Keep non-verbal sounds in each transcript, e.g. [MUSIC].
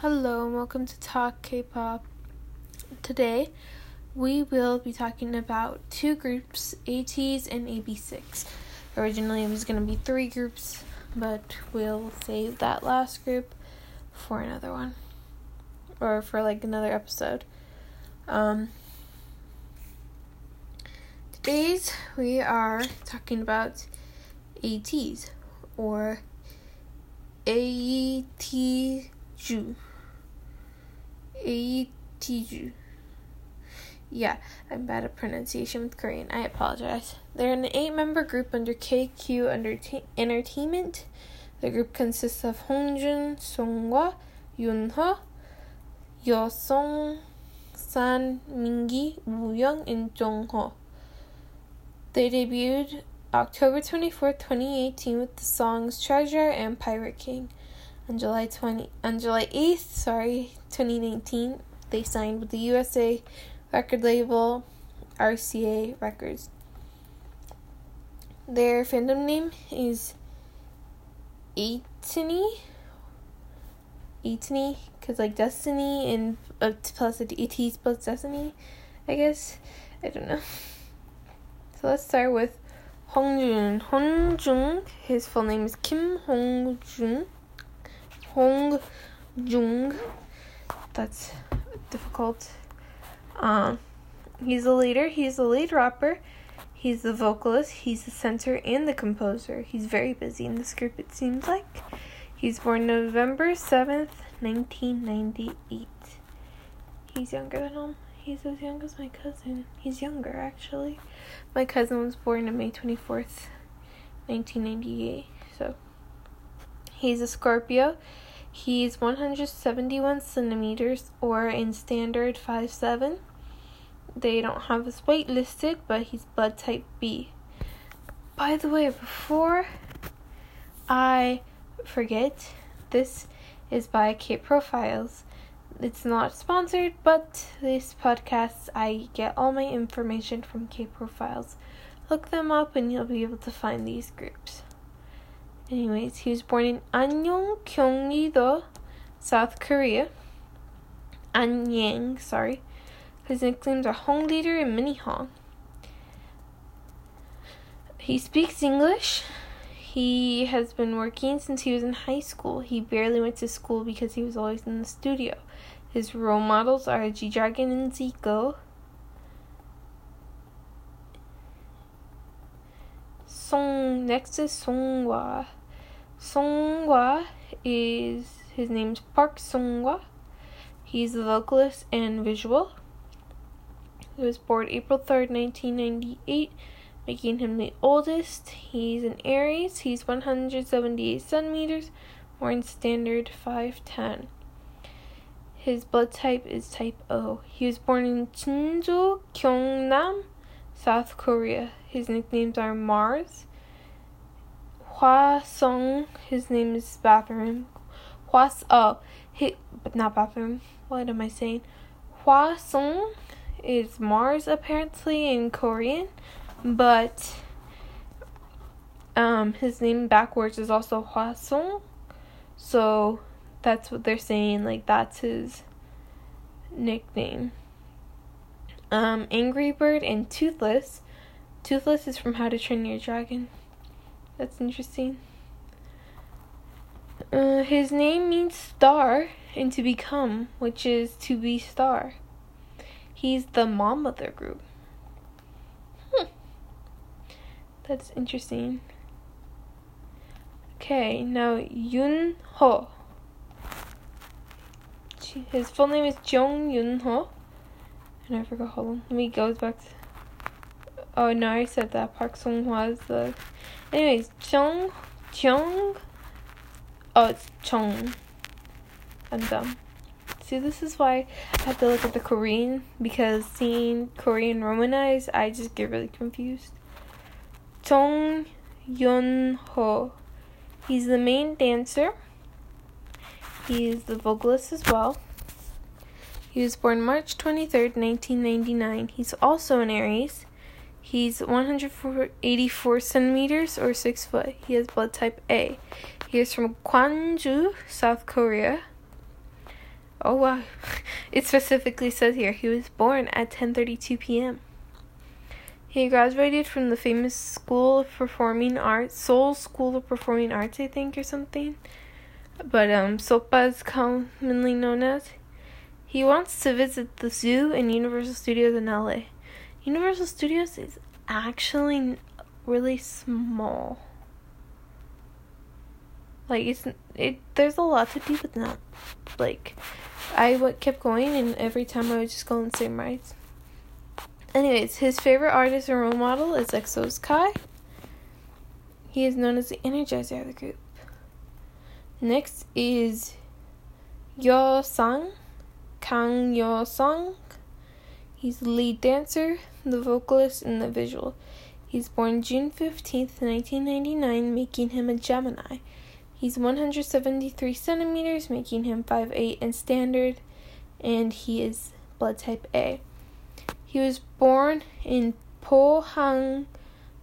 Hello and welcome to Talk K-pop. Today, we will be talking about two groups, ATEEZ and AB6IX. Originally, it was going to be three groups, but we'll save that last group for another one or for like another episode. Um, today's we are talking about ATEEZ or AETJU. AETJU. Yeah, I'm bad at pronunciation with Korean. I apologize. They're an eight member group under KQ Underta- Entertainment. The group consists of Hongjun, Songhwa, Yunho, Yosong, San, Mingi, Wooyoung, and Jongho. They debuted October 24th, 2018 with the songs Treasure and Pirate King. On July 20 on July 8th, sorry, 2019, they signed with the USA record label RCA Records. Their fandom name is ATINY. ATINY, because like Destiny and uh, plus ATEEZ plus Destiny, I guess. I don't know. So let's start with Hongjun. Hongjun, his full name is Kim Hongjun. Hongjung. That's difficult. Um, he's a leader. He's a lead rapper. He's the vocalist. He's the center and the composer. He's very busy in this group. It seems like. He's born November seventh, nineteen ninety eight. He's younger than him. He's as young as my cousin. He's younger actually. My cousin was born on May twenty fourth, nineteen ninety eight. So he's a Scorpio. He's 171 centimeters or in standard 5'7. They don't have his weight listed, but he's blood type B. By the way, before I forget, this is by K Profiles. It's not sponsored, but this podcast, I get all my information from K Profiles. Look them up and you'll be able to find these groups. Anyways, he was born in Anyong, Gyeonggi-do, South Korea. Anyang, sorry. His nicknames are Hong Leader and Mini Hong. He speaks English. He has been working since he was in high school. He barely went to school because he was always in the studio. His role models are G Dragon and Zico. Song next is Songhwa. Songhwa is his name's Park Songhwa. He's the vocalist and visual. He was born April 3rd, 1998, making him the oldest. He's an Aries. He's 178 centimeters, born standard 5'10. His blood type is type O. He was born in Jinju, Gyeongnam, South Korea. His nicknames are Mars. Hwa Sung, his name is Bathroom. Hwa, oh, he, not Bathroom. What am I saying? Hwa Sung is Mars apparently in Korean, but um, his name backwards is also Hwa Sung. So that's what they're saying. Like that's his nickname. Um, Angry Bird and Toothless. Toothless is from How to Train Your Dragon. That's interesting. Uh, his name means star and to become, which is to be star. He's the mom of their group. Hmm. That's interesting. Okay, now Yun Ho. His full name is Jung Yun Ho. And I forgot. Hold on. Let me go back. To, oh no, I said that. Park Sung Hwa is the. Anyways, Jung Jung. Oh, it's Chung. I'm dumb. See, this is why I have to look at the Korean because seeing Korean romanized, I just get really confused. Jung Yun Ho. He's the main dancer. He's the vocalist as well. He was born March 23rd, 1999. He's also an Aries. He's 184 centimeters or 6 foot. He has blood type A. He is from Gwangju, South Korea. Oh wow. [LAUGHS] It specifically says here he was born at 10:32 p.m. He graduated from the famous School of Performing Arts, Seoul School of Performing Arts, I think, or something. But um, SOPA is commonly known as. He wants to visit the zoo and Universal Studios in LA. Universal Studios is actually really small. Like it's it. There's a lot to do with that. Like, I w- kept going, and every time I would just go on the same rides. Anyways, his favorite artist and role model is EXO's Kai. He is known as the energizer of the group. Next is Yo Sang, Kang Yo Sang. He's the lead dancer, the vocalist, and the visual. He's born June 15th, 1999, making him a Gemini. He's 173 centimeters, making him 5'8 in standard, and he is blood type A. He was born in Pohang,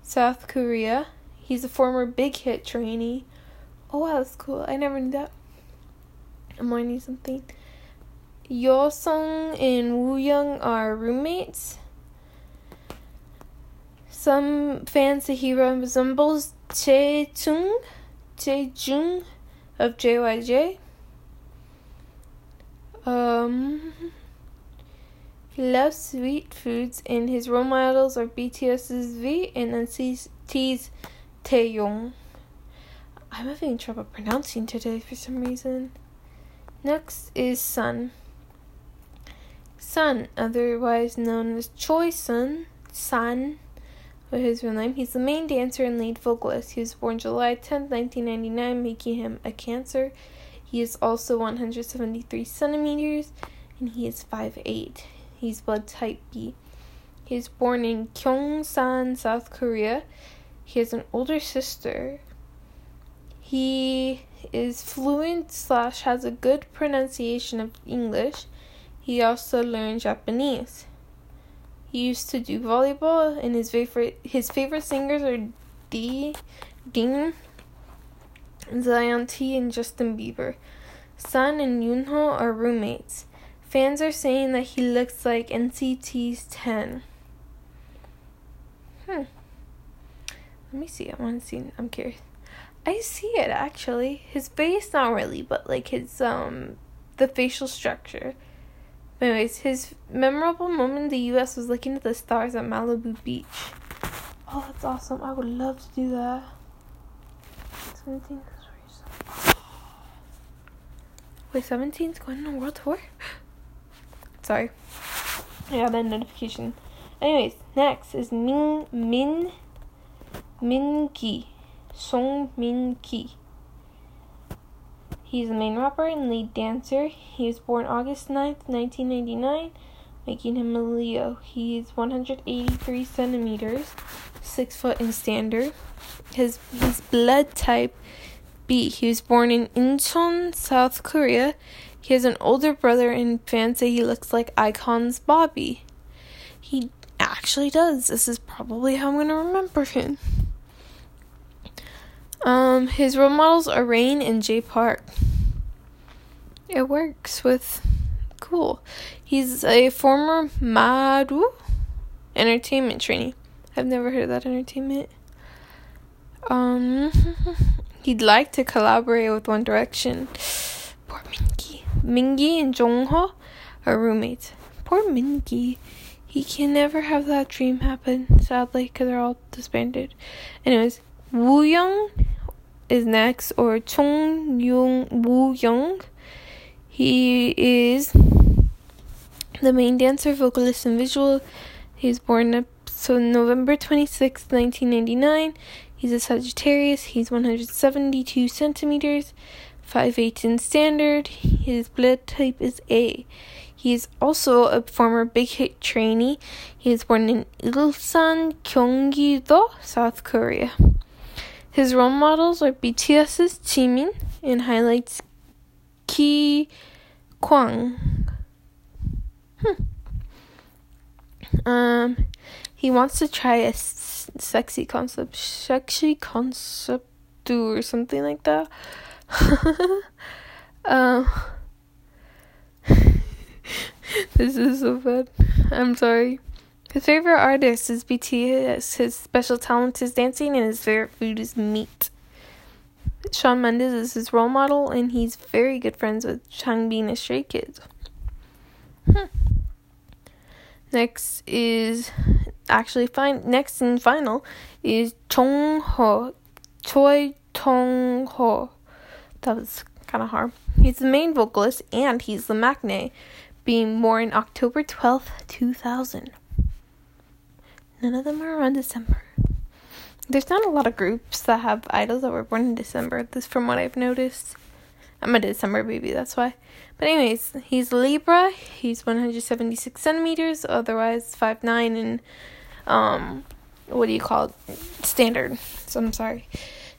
South Korea. He's a former Big Hit trainee. Oh wow, that's cool. I never knew that. I'm learning something. Yosung and Woo Young are roommates. Some fans say he resembles Chae Chung, Chae Jung of JYJ. Um, he loves sweet foods, and his role models are BTS's V and NCT's Taeyong. I'm having trouble pronouncing today for some reason. Next is Sun. Sun, otherwise known as Choi Sun, with his real name. He's the main dancer and lead vocalist. He was born July 10, 1999, making him a Cancer. He is also 173 centimeters and he is 5'8. He's blood type B. He was born in Gyeongsan, South Korea. He has an older sister. He is fluent slash has a good pronunciation of English. He also learned Japanese. He used to do volleyball, and his favorite his favorite singers are D, Dean, Zion T, and Justin Bieber. Sun and Yunho are roommates. Fans are saying that he looks like NCT's 10. Hmm. Let me see. I want to see. I'm curious. I see it actually. His face, not really, but like his um, the facial structure. Anyways, his memorable moment in the U.S. was looking at the stars at Malibu Beach. Oh, that's awesome! I would love to do that. 17 Wait, 17's going on a world tour? [GASPS] Sorry. I got that notification. Anyways, next is Min Min Min Ki. Song Min Ki. He's the main rapper and lead dancer. He was born August 9th, 1999, making him a Leo. He is 183 centimeters, 6 foot in standard. His, his blood type B. He was born in Incheon, South Korea. He has an older brother, and fans say he looks like iKON's Bobby. He actually does. This is probably how I'm going to remember him. Um, his role models are Rain and Jay Park. It works with cool. He's a former Maru entertainment trainee. I've never heard of that entertainment. Um, [LAUGHS] he'd like to collaborate with One Direction. Poor Mingi. Mingi and Jongho are roommates. Poor Mingi. He can never have that dream happen, sadly, because they're all disbanded. Anyways, Woo Young is next, or Chung Young Woo Young. He is the main dancer, vocalist, and visual. He was born up so November 26, 1999. He's a Sagittarius. He's 172 centimeters, 5'8 in standard. His blood type is A. He is also a former Big Hit trainee. He was born in Ilsan, Gyeonggi-do, South Korea. His role models are BTS's Jimin and Highlight's Ki Kwang. Hmm. Um, he wants to try a s- sexy concept, sexy concept do or something like that. [LAUGHS] um, [LAUGHS] This is so bad. I'm sorry. His favorite artist is BTS. His special talent is dancing, and his favorite food is meat. Shawn Mendes is his role model, and he's very good friends with Changbin and Stray Kids. Hmm. Next is actually fine. Next and final is Chong Ho, Choi Tong Ho. That was kind of hard. He's the main vocalist and he's the maknae, being born October twelfth, two thousand. None of them are around December. There's not a lot of groups that have idols that were born in December. This, from what I've noticed. I'm a December baby, that's why. But anyways, he's Libra. He's 176 centimeters, otherwise 5'9", and um, what do you call it? Standard. So I'm sorry.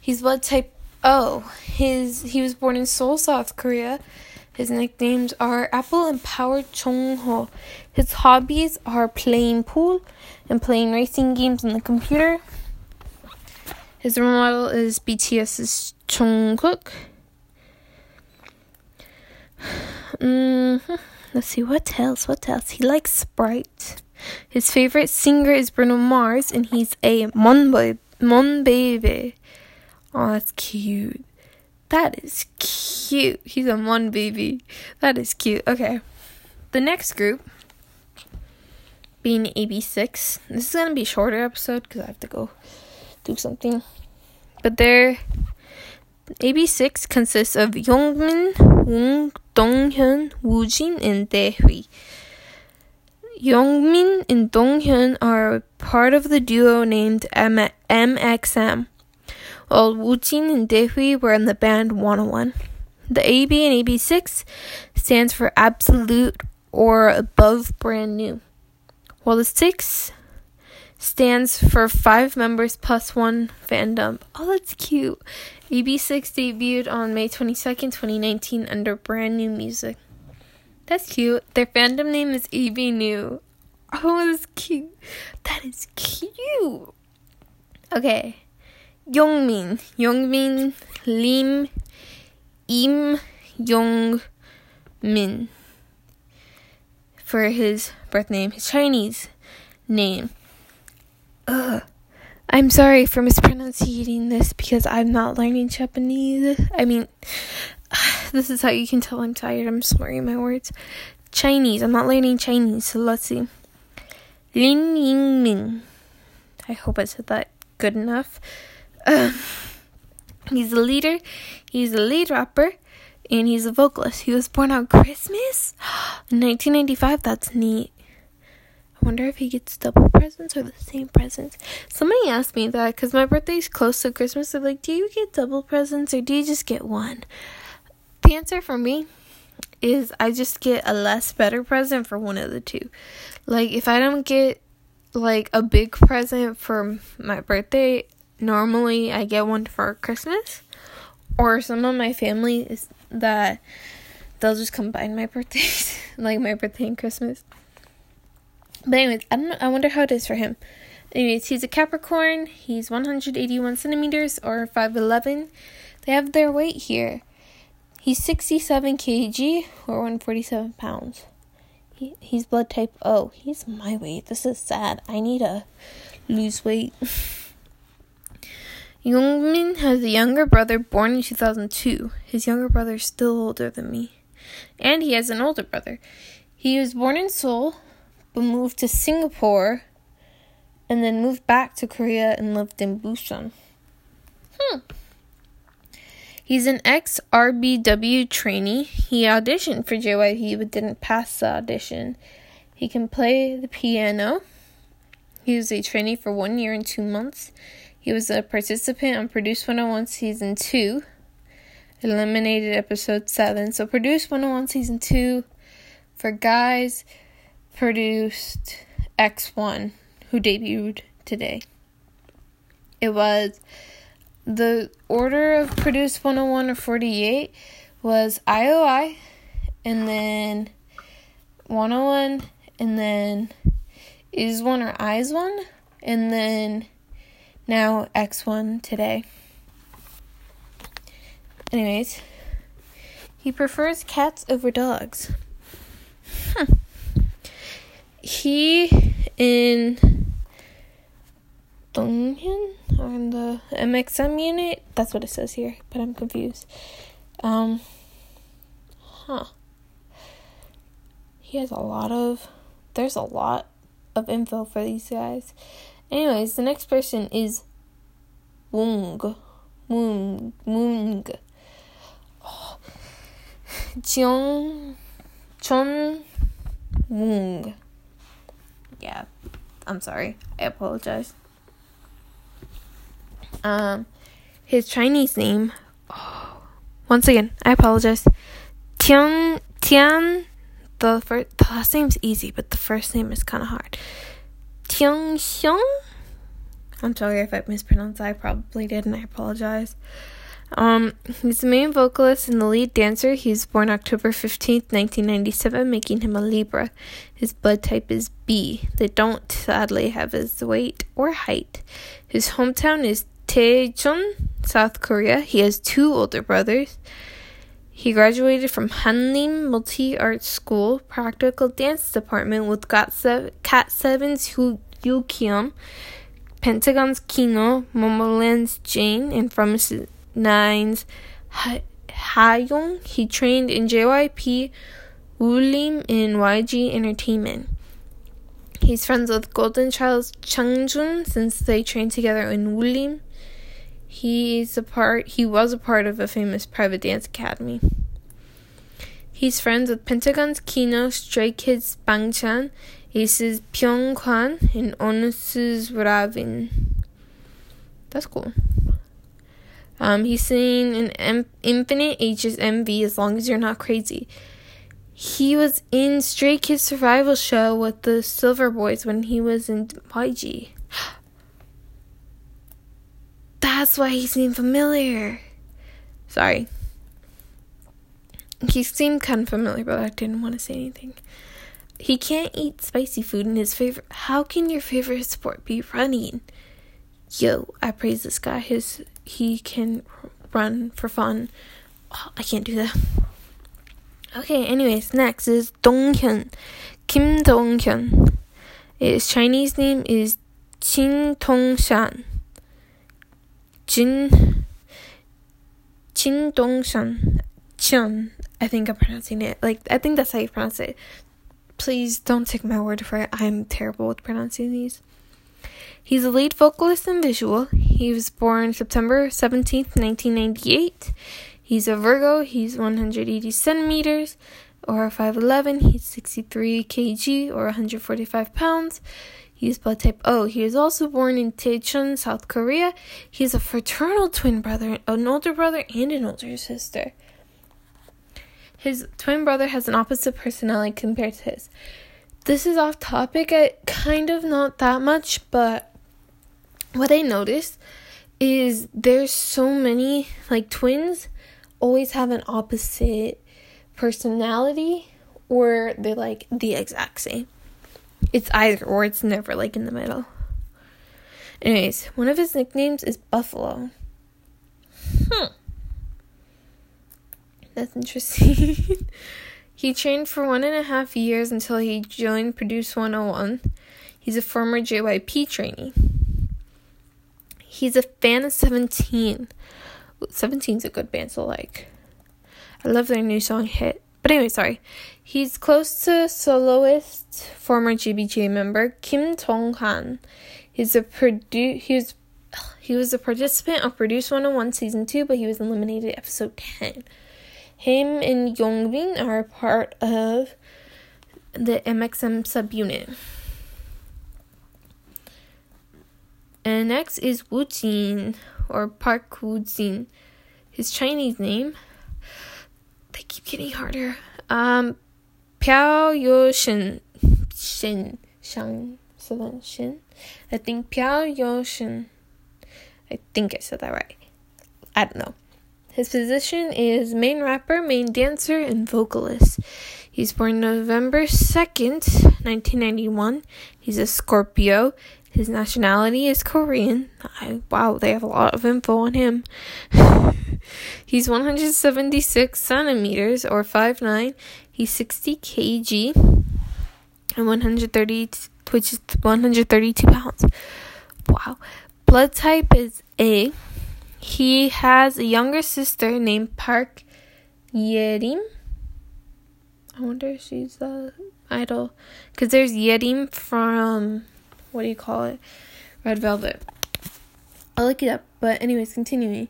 He's blood type O. His he was born in Seoul, South Korea. His nicknames are Apple and Power Chung Ho. His hobbies are playing pool and playing racing games on the computer. His role model is BTS's Jungkook. Mm-hmm. Let's see what else. What else? He likes Sprite. His favorite singer is Bruno Mars, and he's a Mon, Mon baby. Oh, that's cute. That is cute. He's a one baby. That is cute. Okay. The next group being AB6IX. This is going to be a shorter episode because I have to go do something. But their AB6IX consists of Youngmin, Woo Donghyun, Woojin, and Daehui. Youngmin and Donghyun are part of the duo named M- MXM, while Woojin and Daehui were in the band Wanna One. The AB and AB6IX stands for absolute or above brand new, while the 6 stands for five members plus one fandom. Oh, that's cute. AB6IX debuted on May 22nd, 2019, under brand new music. That's cute. Their fandom name is AB New. Oh, that's cute. That is cute. Okay. Youngmin. Youngmin Lim Im Youngmin. For his birth name, his Chinese name. Ugh. I'm sorry for mispronouncing this because I'm not learning Japanese. I mean, [SIGHS] this is how you can tell I'm tired. I'm slurring my words. Chinese. I'm not learning Chinese, so let's see. Lin Yingming. I hope I said that good enough. [LAUGHS] He's a leader, he's a lead rapper, and he's a vocalist. He was born on Christmas? [GASPS] In 1995, that's neat I wonder if he gets double presents or the same presents. Somebody asked me that because my birthday's close to Christmas. They're like, do you get double presents or do you just get one? The answer for me is I just get a less better present for one of the two. Like, if I don't get like a big present for my birthday, normally I get one for Christmas. Or some of my family is that they'll just combine my [LAUGHS] birthdays, like my birthday and Christmas. But anyways, I don't know. I wonder how it is for him. Anyways, he's a Capricorn. He's 181 centimeters or 5'11. They have their weight here. He's 67 kg or 147 pounds. He, he's blood type O. He's my weight. This is sad. I need to lose weight. [LAUGHS] Youngmin has a younger brother born in 2002. His younger brother is still older than me. And he has an older brother. He was born in Seoul but moved to Singapore and then moved back to Korea and lived in Busan. Hmm. He's an ex RBW trainee. He auditioned for JYP but didn't pass the audition. He can play the piano. He was a trainee for one year and two months. He was a participant on Produce 101 Season 2, eliminated episode 7. So, Produce 101 Season 2 for guys produced X1, who debuted today. It was the order of Produce 101 or 48 was IOI, and then Wanna One, and then Is One or IZ*ONE, and then now X1 today. Anyways, he prefers cats over dogs. Hmm. he in Donghyun on the MXM unit. That's what it says here, but I'm confused. Um, huh. He has a lot of. There's a lot of info for these guys. Anyways, the next person is Wung. Wung. Wung. [SIGHS] Oh. Jeong Chon. Yeah, I'm sorry. I apologize. Um, his Chinese name. Oh, [SIGHS] once again, I apologize. Tian Tian. The first, the last name's easy, but the first name is kind of hard. Tian Xiong. I'm sorry if I mispronounced. I probably did, and I apologize. Um, he's the main vocalist and the lead dancer. He was born October 15th, 1997, making him a Libra. His blood type is B. They don't, sadly, have his weight or height. His hometown is Daejeon, South Korea. He has two older brothers. He graduated from Hanlim Multi Arts School Practical Dance Department with GOT7's Yu Kyum, Pentagon's Kino, Momoland's Jane, and from Nine's Hayoung. He trained in JYP, Woollim, and YG Entertainment. He's friends with Golden Child's Jangjun since they trained together in Woollim. He's a part. He was a part of a famous private dance academy. He's friends with Pentagon's Kino, Stray Kids Bangchan, A.C.E's Byeongkwan, and ONEUS's Ravn. That's cool. Um, he's seen an M- Infinite H's MV as long as you're not crazy. He was in Stray Kids Survival Show with the Silver Boys when he was in YG. [GASPS] That's why he seemed familiar. Sorry. He seemed kind of familiar, but I didn't want to say anything. He can't eat spicy food, and his favorite. How can your favorite sport be running? Yo, I praise this guy. His he can run for fun. Oh, I can't do that. Okay, anyways, next is Dong Donghyun. Kim Dong Donghyun. His Chinese name is Qin Tongshan. Jin Qin Dongshan. Chun. I think I'm pronouncing it. Like I think that's how you pronounce it. Please don't take my word for it. I'm terrible with pronouncing these. He's a lead vocalist and visual. He was born September 17th, 1998. He's a Virgo. He's 180 centimeters or 5'11. He's 63 kg or 145 pounds. He's blood type O. He is also born in Daejeon, South Korea. He has a fraternal twin brother, an older brother, and an older sister. His twin brother has an opposite personality compared to his. This is off topic, I, kind of not that much, but what I noticed is there's so many like twins always have an opposite personality or they're like the exact same. It's either or, it's never like in the middle. Anyways, one of his nicknames is Buffalo. Hmm. That's interesting. [LAUGHS] he trained for one and a half years until he joined Produce 101. He's a former JYP trainee. He's a fan of 17. 17's a good band to like. I love their new song hit. But anyway, sorry. He's close to soloist, former JBJ member Kim Tong Han. He's a produ- he was he was a participant of Produce 101 season 2, but he was eliminated episode 10. Him and Youngmin are part of the MXM subunit. And next is Wu Jin or Park Wu Jin. His Chinese name, they keep getting harder. Um, Piao Yo Shin, Shin, Shang, so Shin. I think Piao Yo Shin. I think I said that right. I don't know. His position is main rapper, main dancer, and vocalist. He's born November 2nd, 1991. He's a Scorpio. His nationality is Korean. I, wow, they have a lot of info on him. [SIGHS] He's 176 centimeters or 5'9. He's 60 kg. and 130, which is 132 pounds. Wow. Blood type is A. He has a younger sister named Park Yerim. I wonder if she's the idol. Because there's Yerim from, what do you call it? Red Velvet. I'll look it up. But, anyways, continuing.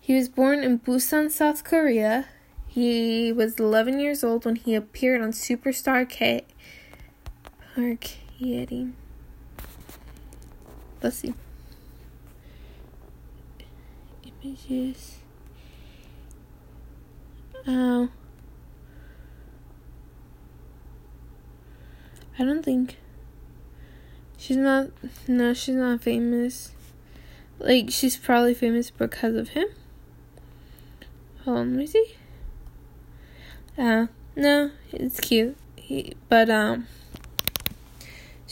He was born in Busan, South Korea. He was 11 years old when he appeared on Superstar K. Park Yerim. Let's see. Images. Oh. I don't think. She's not. No, she's not famous. Like, she's probably famous because of him. Hold on, let me see. Uh, no, it's cute. He, but, um.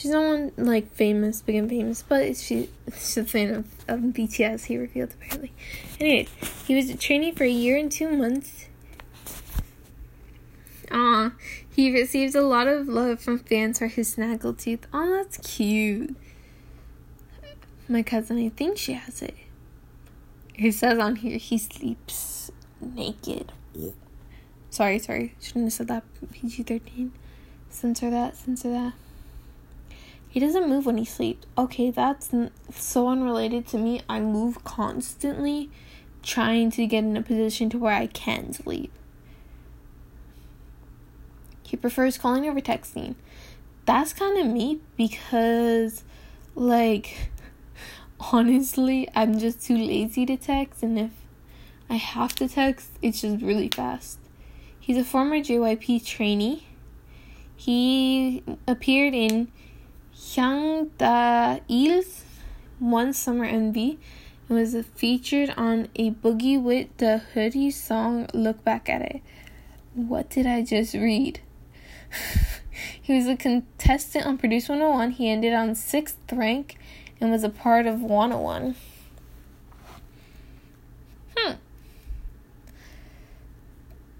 She's not one like famous, big and famous, but she, she's a fan of, of BTS. He revealed apparently. Anyways, he was a trainee for a year and two months. Aw, he receives a lot of love from fans for his snaggletooth. Aw, that's cute. My cousin, I think she has it. It says on here he sleeps naked. Sorry, sorry. Shouldn't have said that. PG 13. Censor that, censor that. He doesn't move when he sleeps. Okay, that's n- so unrelated to me. I move constantly trying to get in a position to where I can sleep. He prefers calling over texting. That's kind of me because, like, [LAUGHS] honestly, I'm just too lazy to text, and if I have to text, it's just really fast. He's a former JYP trainee. He appeared in Hyang Da Il's One Summer MV and was featured on a Boogie with the Hoodie song Look Back at It. What did I just read? [LAUGHS] he was a contestant on Produce 101. He ended on sixth rank and was a part of Wanna One. Hmm.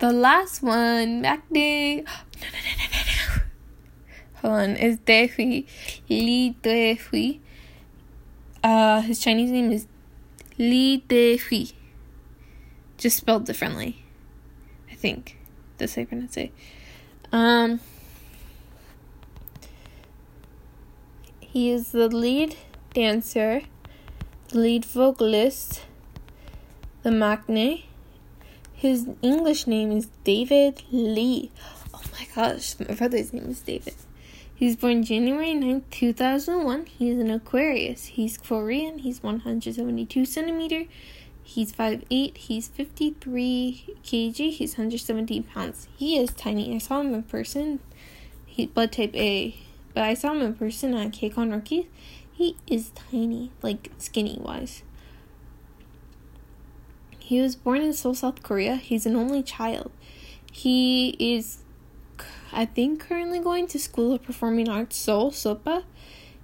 The last one, MACD. [GASPS] No no no no, no, no, no, no, no. Hold on, it's Dehui. Li Dehui. Uh, his Chinese name is Li Dehui. Just spelled differently. I think. That's how you pronounce it. Um, he is the lead dancer, the lead vocalist, the maknae. His English name is David Lee. Oh my gosh, my brother's name is David. He's born January 9th, 2001. He's an Aquarius. He's Korean. He's 172 centimeter. He's 5'8. He's 53 kg. He's 117 pounds. He is tiny. I saw him in person. He blood type A. But I saw him in person at KCON Rookies. He is tiny, like skinny wise. He was born in Seoul, South Korea. He's an only child. He is, I think, currently going to School of Performing Arts, Seoul, SOPA.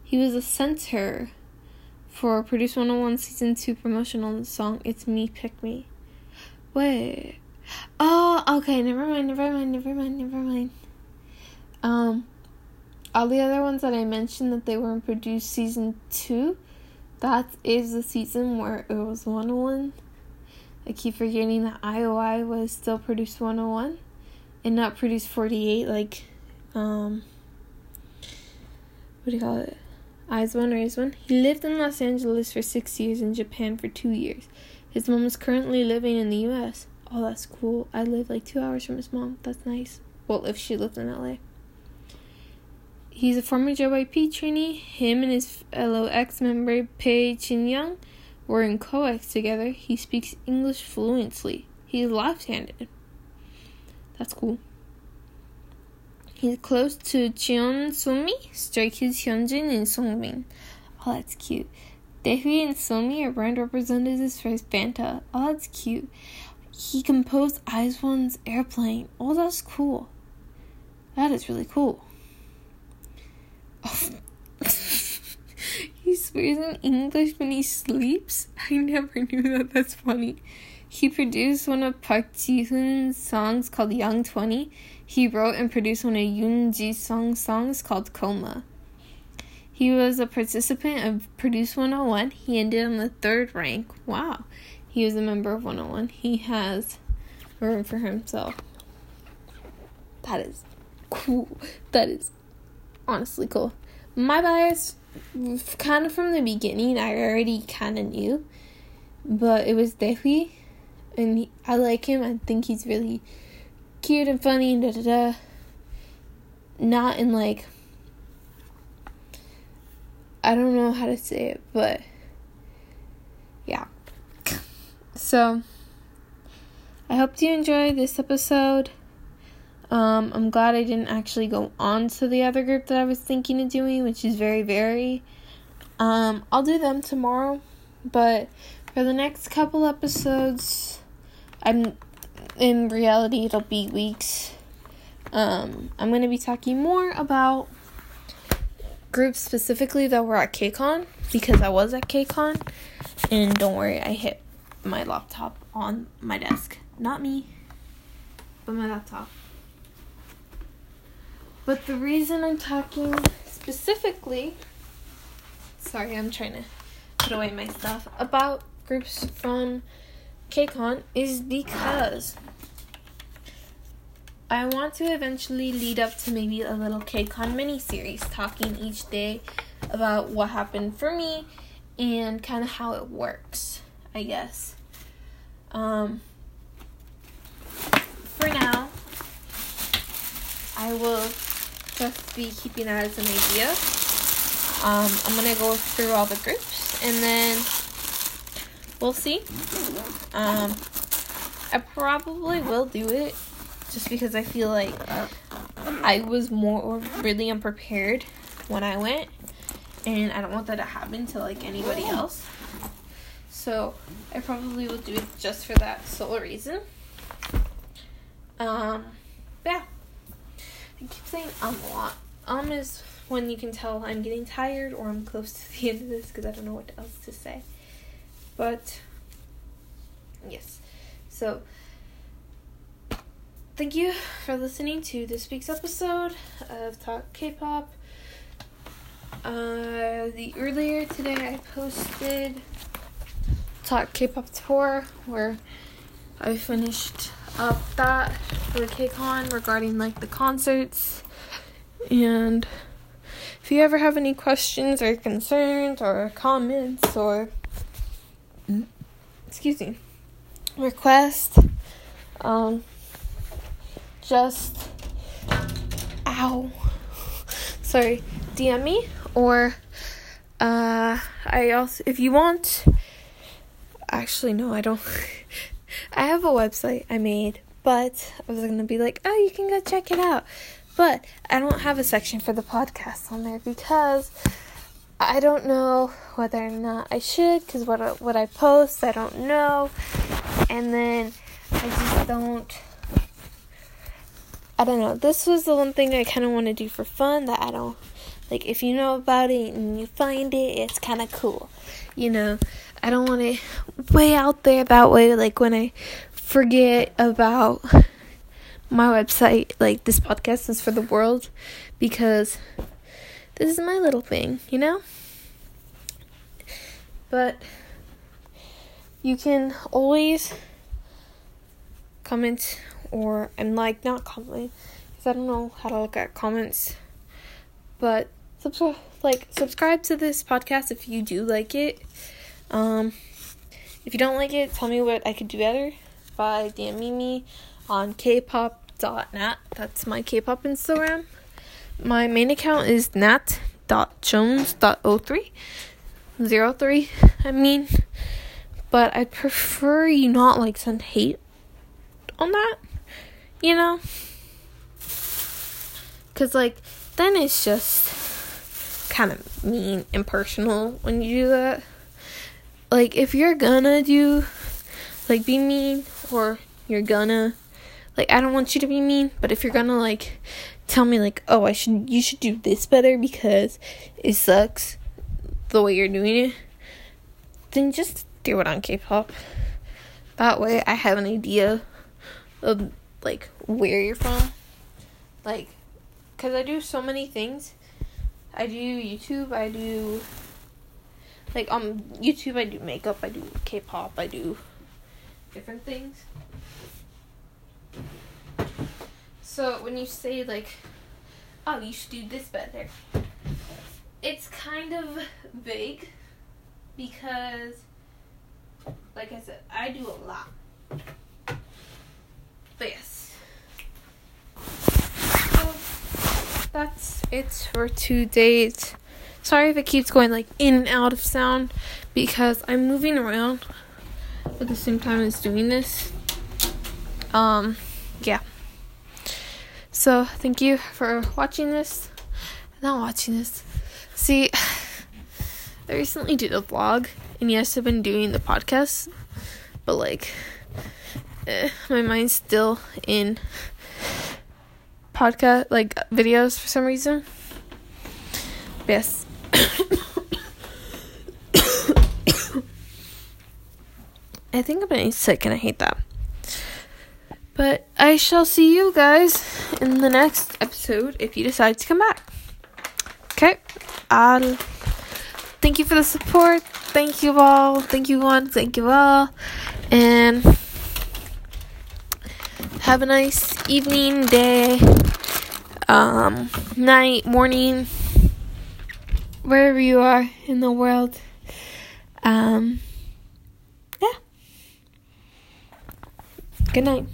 He was a center for Produce 101 Season 2 promotional song It's Me, Pick Me. Wait. Oh, okay, never mind, never mind, never mind, never mind. Um, all the other ones that I mentioned that they were in Produce Season 2, that is the season where it was Wanna One. I keep forgetting that IOI was still Produce 101 and not Produce 48 like, um, what do you call it? IZ*ONE, eyes one. He lived in Los Angeles for six years and Japan for two years. His mom is currently living in the U.S. Oh, that's cool. I live like two hours from his mom. That's nice. Well, if she lived in L.A. He's a former JYP trainee. Him and his fellow ex-member Pei Chin-young were in co-ex together. He speaks English fluently. He's left-handed. That's cool. He's close to Cheon Somi, Stray Kids Hyunjin, and Songbin. Oh, that's cute. Daehui and Somi are brand representatives for his Fanta. Oh, that's cute. He composed IZ*ONE's Airplane. Oh, that's cool. That is really cool. Oh. [LAUGHS] he swears in English when he sleeps. I never knew that. That's funny. He produced one of Park Ji Hoon's songs called Young 20. He wrote and produced one of Yoon Ji Sung's songs called Coma. He was a participant of Produce 101. He ended on the third rank. Wow. He was a member of Wanna One. He has room for himself. That is cool. That is honestly cool. My bias, kind of from the beginning, I already kind of knew, but it was Daehwi, and he, I like him. I think he's really cute and funny and da da da. Not in like, I don't know how to say it, but yeah. So, I hope you enjoyed this episode. Um, I'm glad I didn't actually go on to the other group that I was thinking of doing, which is very, very. Um, I'll do them tomorrow, but for the next couple episodes, I'm in reality it'll be weeks. Um, I'm gonna be talking more about groups specifically that were at KCON because I was at KCON, and don't worry, I hit my laptop on my desk, not me, but my laptop. But the reason I'm talking specifically, sorry, I'm trying to put away my stuff, about groups from KCON is because I want to eventually lead up to maybe a little KCON mini series talking each day about what happened for me and kind of how it works, I guess. Um, for now, I will just be keeping that as an idea. Um, I'm gonna go through all the groups and then we'll see. Um, I probably will do it just because I feel like I was more really unprepared when I went, and I don't want that to happen to like anybody else. So I probably will do it just for that sole reason. Um, yeah. I keep saying um a lot. Um is when you can tell I'm getting tired or I'm close to the end of this because I don't know what else to say. But yes. So thank you for listening to this week's episode of Talk K-pop. Uh, the earlier today I posted Talk K-pop tour where I finished up that for KCON regarding like the concerts. And if you ever have any questions or concerns or comments or excuse me. Request um just ow. Sorry. DM me or uh I also if you want actually no I don't. [LAUGHS] I have a website I made, but I was gonna be like, oh, you can go check it out. But I don't have a section for the podcast on there because I don't know whether or not I should. Because what what I post, I don't know, and then I just don't. I don't know. This was the one thing I kind of want to do for fun that I don't like. If you know about it and you find it, it's kind of cool, you know. I don't want it way out there that way. Like when I forget about my website, like this podcast is for the world because this is my little thing, you know? But you can always comment or I'm like not comment because I don't know how to look at comments. But subscribe like subscribe to this podcast if you do like it. Um, if you don't like it, tell me what I could do better by DMing me on kpop.nat. That's my Kpop Instagram. My main account is nat.jones.03. 03, I mean. But I prefer you not like send hate on that, you know? Because, like, then it's just kind of mean and personal when you do that like if you're gonna do like be mean or you're gonna like I don't want you to be mean, but if you're gonna like tell me like, "Oh, I should you should do this better because it sucks the way you're doing it." Then just do it on K-pop. That way I have an idea of like where you're from like cuz I do so many things. I do YouTube, I do like on YouTube I do makeup, I do K-pop, I do different things. So when you say like oh, you should do this better. It's kind of vague because like I said, I do a lot. But yes. So that's it for two days. Sorry if it keeps going like in and out of sound because I'm moving around at the same time as doing this. Um yeah. So thank you for watching this. Not watching this. See [SIGHS] I recently did a vlog and yes I've been doing the podcast but like eh, my mind's still in podcast like videos for some reason. Yes. [COUGHS] [COUGHS] I think I'm getting sick and I hate that. But I shall see you guys in the next episode if you decide to come back. Okay. I'll thank you for the support. Thank you all. Thank you one. Thank you all. And have a nice evening, day, um, night, morning, wherever you are in the world. Um, yeah. Good night.